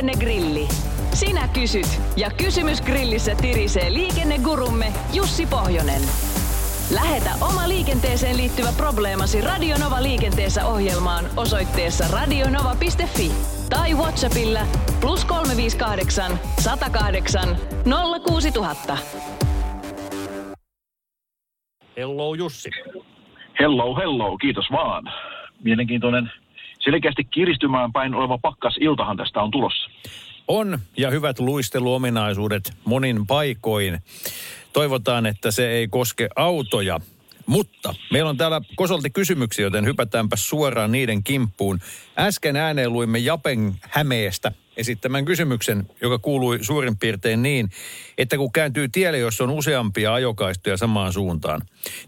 Liikennegrilli. Sinä kysyt ja kysymys grillissä tirisee liikennegurumme Jussi Pohjonen. Lähetä oma liikenteeseen liittyvä probleemasi Radionova liikenteessä ohjelmaan osoitteessa radionova.fi tai Whatsappilla plus 358 108 06000. Hello Jussi. Hello, hello, kiitos vaan. Mielenkiintoinen, selkeästi kiristymään päin oleva pakkas iltahan tästä on tulossa. On, ja hyvät luisteluominaisuudet monin paikoin. Toivotaan, että se ei koske autoja. Mutta meillä on täällä kosolti kysymyksiä, joten hypätäänpä suoraan niiden kimppuun. Äsken ääneen luimme Japen Hämeestä esittämän kysymyksen, joka kuului suurin piirtein niin, että kun kääntyy tielle, jos on useampia ajokaistoja samaan suuntaan,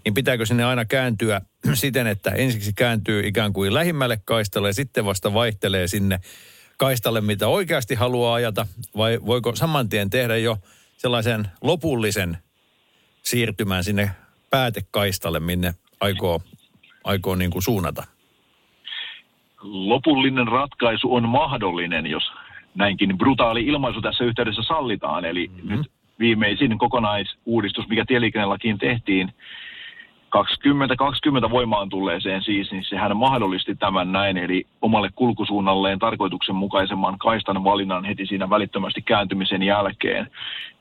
niin pitääkö sinne aina kääntyä siten, että ensiksi kääntyy ikään kuin lähimmälle kaistalle ja sitten vasta vaihtelee sinne kaistalle, mitä oikeasti haluaa ajata, vai voiko saman tien tehdä jo sellaisen lopullisen siirtymään sinne päätekaistalle, minne aikoo, aikoo niin kuin suunnata? Lopullinen ratkaisu on mahdollinen, jos näinkin brutaali ilmaisu tässä yhteydessä sallitaan. Eli mm-hmm. nyt viimeisin kokonaisuudistus, mikä tieliikennelakiin tehtiin, 2020 voimaan tulleeseen siis, niin sehän mahdollisti tämän näin, eli omalle kulkusuunnalleen tarkoituksenmukaisemman kaistan valinnan heti siinä välittömästi kääntymisen jälkeen.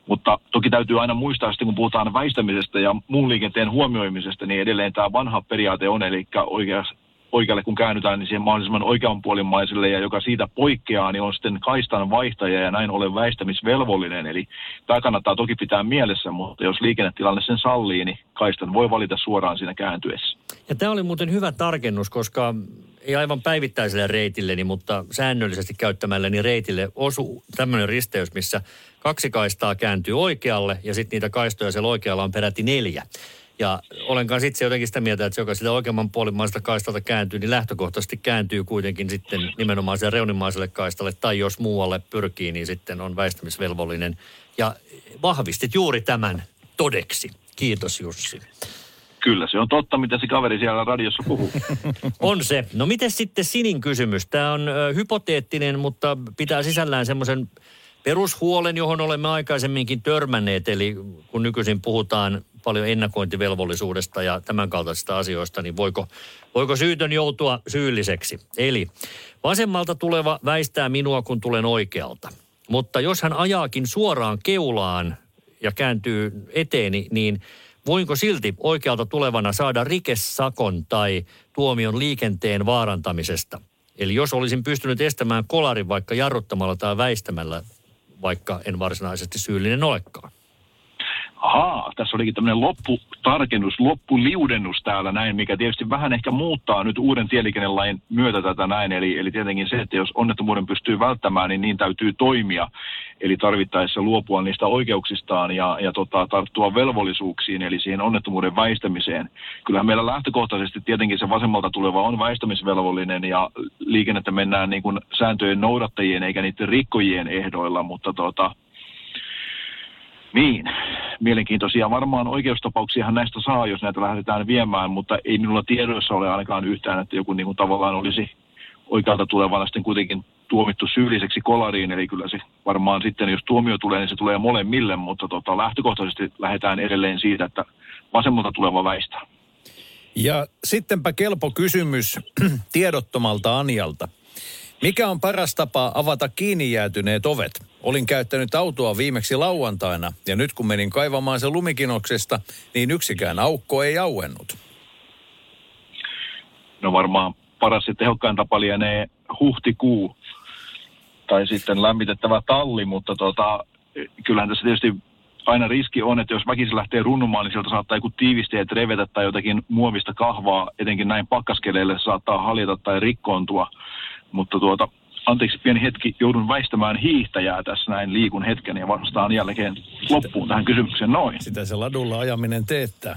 Mutta toki täytyy aina muistaa sitten, kun puhutaan väistämisestä ja muun liikenteen huomioimisesta, niin edelleen tämä vanha periaate on, eli oikeassa oikealle kun käännytään, niin siihen mahdollisimman oikeanpuolimaiselle ja joka siitä poikkeaa, niin on sitten kaistan vaihtaja ja näin ollen väistämisvelvollinen. Eli tämä kannattaa toki pitää mielessä, mutta jos liikennetilanne sen sallii, niin kaistan voi valita suoraan siinä kääntyessä. Ja tämä oli muuten hyvä tarkennus, koska ei aivan päivittäiselle reitilleni, mutta säännöllisesti käyttämälläni reitille osu tämmöinen risteys, missä kaksi kaistaa kääntyy oikealle ja sitten niitä kaistoja siellä oikealla on peräti neljä. Ja olen kanssa itse jotenkin sitä mieltä, että se, joka sitä oikeamman puolimaista kaistalta kääntyy, niin lähtökohtaisesti kääntyy kuitenkin sitten nimenomaan sen reunimaiselle kaistalle. Tai jos muualle pyrkii, niin sitten on väistämisvelvollinen. Ja vahvistit juuri tämän todeksi. Kiitos Jussi. Kyllä, se on totta, mitä se kaveri siellä radiossa puhuu. on se. No miten sitten Sinin kysymys? Tämä on ö, hypoteettinen, mutta pitää sisällään semmoisen perushuolen, johon olemme aikaisemminkin törmänneet. Eli kun nykyisin puhutaan paljon ennakointivelvollisuudesta ja tämän kaltaisista asioista, niin voiko, voiko syytön joutua syylliseksi? Eli vasemmalta tuleva väistää minua, kun tulen oikealta. Mutta jos hän ajaakin suoraan keulaan ja kääntyy eteeni, niin voinko silti oikealta tulevana saada rikesakon tai tuomion liikenteen vaarantamisesta? Eli jos olisin pystynyt estämään kolarin vaikka jarruttamalla tai väistämällä, vaikka en varsinaisesti syyllinen olekaan ahaa, tässä olikin tämmöinen lopputarkennus, loppuliudennus täällä näin, mikä tietysti vähän ehkä muuttaa nyt uuden tieliikennelain myötä tätä näin. Eli, eli tietenkin se, että jos onnettomuuden pystyy välttämään, niin niin täytyy toimia. Eli tarvittaessa luopua niistä oikeuksistaan ja, ja tota, tarttua velvollisuuksiin, eli siihen onnettomuuden väistämiseen. Kyllähän meillä lähtökohtaisesti tietenkin se vasemmalta tuleva on väistämisvelvollinen ja liikennettä mennään niin kuin sääntöjen noudattajien eikä niiden rikkojien ehdoilla, mutta tota, niin, mielenkiintoisia. Varmaan oikeustapauksiahan näistä saa, jos näitä lähdetään viemään, mutta ei minulla tiedoissa ole ainakaan yhtään, että joku niin kuin tavallaan olisi oikealta tulevana sitten kuitenkin tuomittu syylliseksi kolariin, eli kyllä se varmaan sitten, jos tuomio tulee, niin se tulee molemmille, mutta tota, lähtökohtaisesti lähdetään edelleen siitä, että vasemmalta tuleva väistää. Ja sittenpä kelpo kysymys tiedottomalta Anjalta. Mikä on paras tapa avata kiinni jäätyneet ovet? Olin käyttänyt autoa viimeksi lauantaina ja nyt kun menin kaivamaan sen lumikinoksesta, niin yksikään aukko ei auennut. No varmaan paras ja tehokkain tapa lienee huhtikuu tai sitten lämmitettävä talli, mutta tota, kyllähän tässä tietysti aina riski on, että jos väkisin lähtee runnumaan, niin sieltä saattaa joku tiivisteet revetä tai jotakin muovista kahvaa, etenkin näin pakkaskeleille saattaa haljeta tai rikkoontua. Mutta tuota, anteeksi pieni hetki, joudun väistämään hiihtäjää tässä näin liikun hetken ja vastaan jälkeen loppuun tähän kysymykseen noin. Sitä se ladulla ajaminen teettää.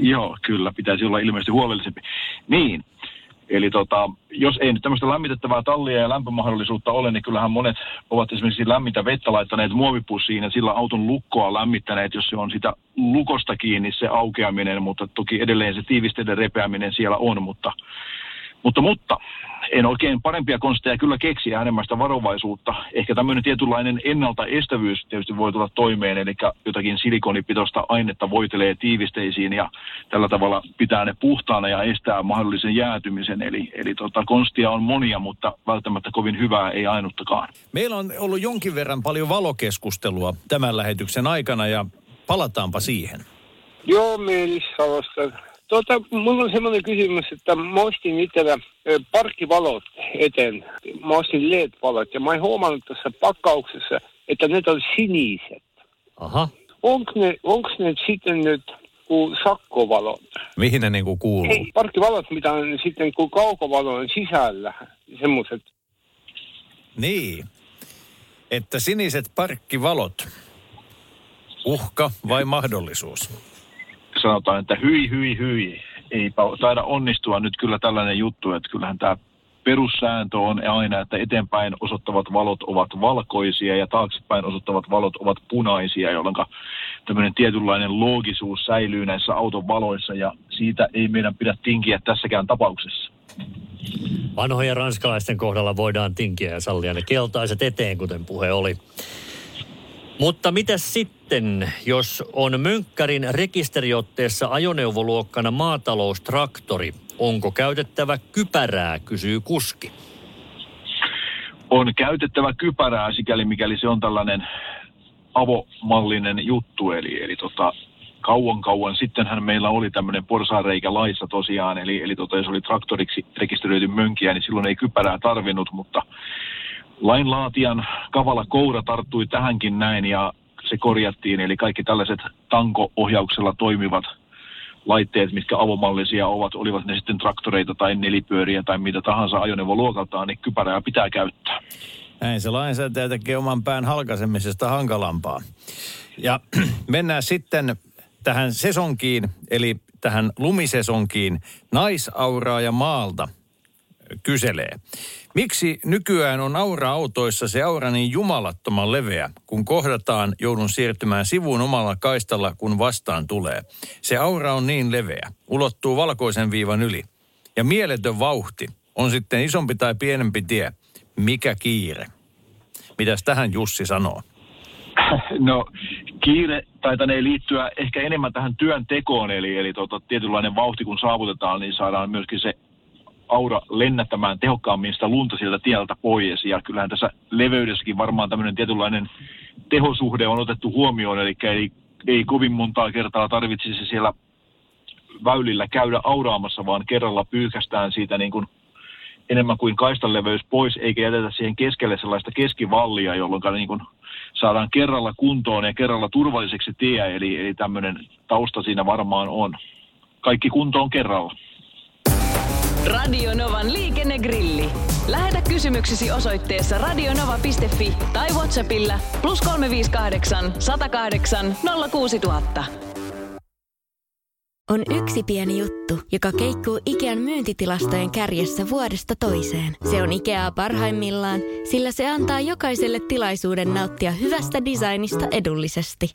Joo, kyllä, pitäisi olla ilmeisesti huolellisempi. Niin, eli tota, jos ei nyt tämmöistä lämmitettävää tallia ja lämpömahdollisuutta ole, niin kyllähän monet ovat esimerkiksi lämmintä vettä laittaneet muovipussiin ja sillä auton lukkoa lämmittäneet, jos se on sitä lukosta kiinni se aukeaminen, mutta toki edelleen se tiivisteiden repeäminen siellä on, mutta mutta, mutta en oikein parempia konsteja kyllä keksiä enemmän sitä varovaisuutta. Ehkä tämmöinen tietynlainen ennaltaestävyys tietysti voi tulla toimeen, eli jotakin silikonipitoista ainetta voitelee tiivisteisiin ja tällä tavalla pitää ne puhtaana ja estää mahdollisen jäätymisen. Eli, eli tota, konstia on monia, mutta välttämättä kovin hyvää ei ainuttakaan. Meillä on ollut jonkin verran paljon valokeskustelua tämän lähetyksen aikana ja palataanpa siihen. Joo, Meelissalosta Tota, mulla on semmoinen kysymys, että mä ostin itsellä parkkivalot eteen. Mä ostin LED-valot ja mä oon huomannut tässä pakkauksessa, että ne on siniset. Aha. Onko ne, onks ne sitten nyt kuin sakkovalot? Mihin ne niinku kuuluu? Ei, parkkivalot, mitä on sitten kuin kaukovalojen sisällä. Semmoiset. Niin. Että siniset parkkivalot. Uhka vai mahdollisuus? Sanotaan, että hyi, hyi, hyi. Ei taida onnistua nyt kyllä tällainen juttu, että kyllähän tämä perussääntö on aina, että eteenpäin osoittavat valot ovat valkoisia ja taaksepäin osoittavat valot ovat punaisia, jolloin tämmöinen tietynlainen loogisuus säilyy näissä auton valoissa ja siitä ei meidän pidä tinkiä tässäkään tapauksessa. Vanhojen ranskalaisten kohdalla voidaan tinkiä ja sallia ne keltaiset eteen, kuten puhe oli. Mutta mitä sitten, jos on Mönkkärin rekisteriotteessa ajoneuvoluokkana maataloustraktori? Onko käytettävä kypärää, kysyy kuski. On käytettävä kypärää, sikäli mikäli se on tällainen avomallinen juttu. Eli, eli tota, kauan kauan sittenhän meillä oli tämmöinen porsaanreikä laissa tosiaan, eli, eli tota, jos oli traktoriksi rekisteröity mönkiä, niin silloin ei kypärää tarvinnut, mutta lainlaatijan kavala koura tarttui tähänkin näin ja se korjattiin. Eli kaikki tällaiset tanko-ohjauksella toimivat laitteet, mitkä avomallisia ovat, olivat ne sitten traktoreita tai nelipyöriä tai mitä tahansa ajoneuvoluokaltaan, niin kypärää pitää käyttää. Näin se lainsäätäjä tekee oman pään halkaisemisesta hankalampaa. Ja mennään sitten tähän sesonkiin, eli tähän lumisesonkiin. Naisauraa ja maalta kyselee. Miksi nykyään on aura-autoissa se aura niin jumalattoman leveä? Kun kohdataan, joudun siirtymään sivuun omalla kaistalla, kun vastaan tulee. Se aura on niin leveä, ulottuu valkoisen viivan yli. Ja mieletön vauhti on sitten isompi tai pienempi tie. Mikä kiire? Mitäs tähän Jussi sanoo? No kiire taitanee liittyä ehkä enemmän tähän työn tekoon, eli, eli tota, tietynlainen vauhti kun saavutetaan, niin saadaan myöskin se aura lennättämään tehokkaammin sitä lunta sieltä tieltä pois. Ja kyllähän tässä leveydessäkin varmaan tämmöinen tietynlainen tehosuhde on otettu huomioon, eli ei, ei kovin montaa kertaa tarvitsisi siellä väylillä käydä auraamassa, vaan kerralla pyyhkästään siitä niin kuin enemmän kuin kaistan leveys pois, eikä jätetä siihen keskelle sellaista keskivallia, jolloin niin kuin saadaan kerralla kuntoon ja kerralla turvalliseksi tie, eli, eli tämmöinen tausta siinä varmaan on. Kaikki kunto on kerralla. Radio Novan liikennegrilli. Lähetä kysymyksesi osoitteessa radionova.fi tai Whatsappilla plus 358 108 06000. On yksi pieni juttu, joka keikkuu Ikean myyntitilastojen kärjessä vuodesta toiseen. Se on Ikeaa parhaimmillaan, sillä se antaa jokaiselle tilaisuuden nauttia hyvästä designista edullisesti.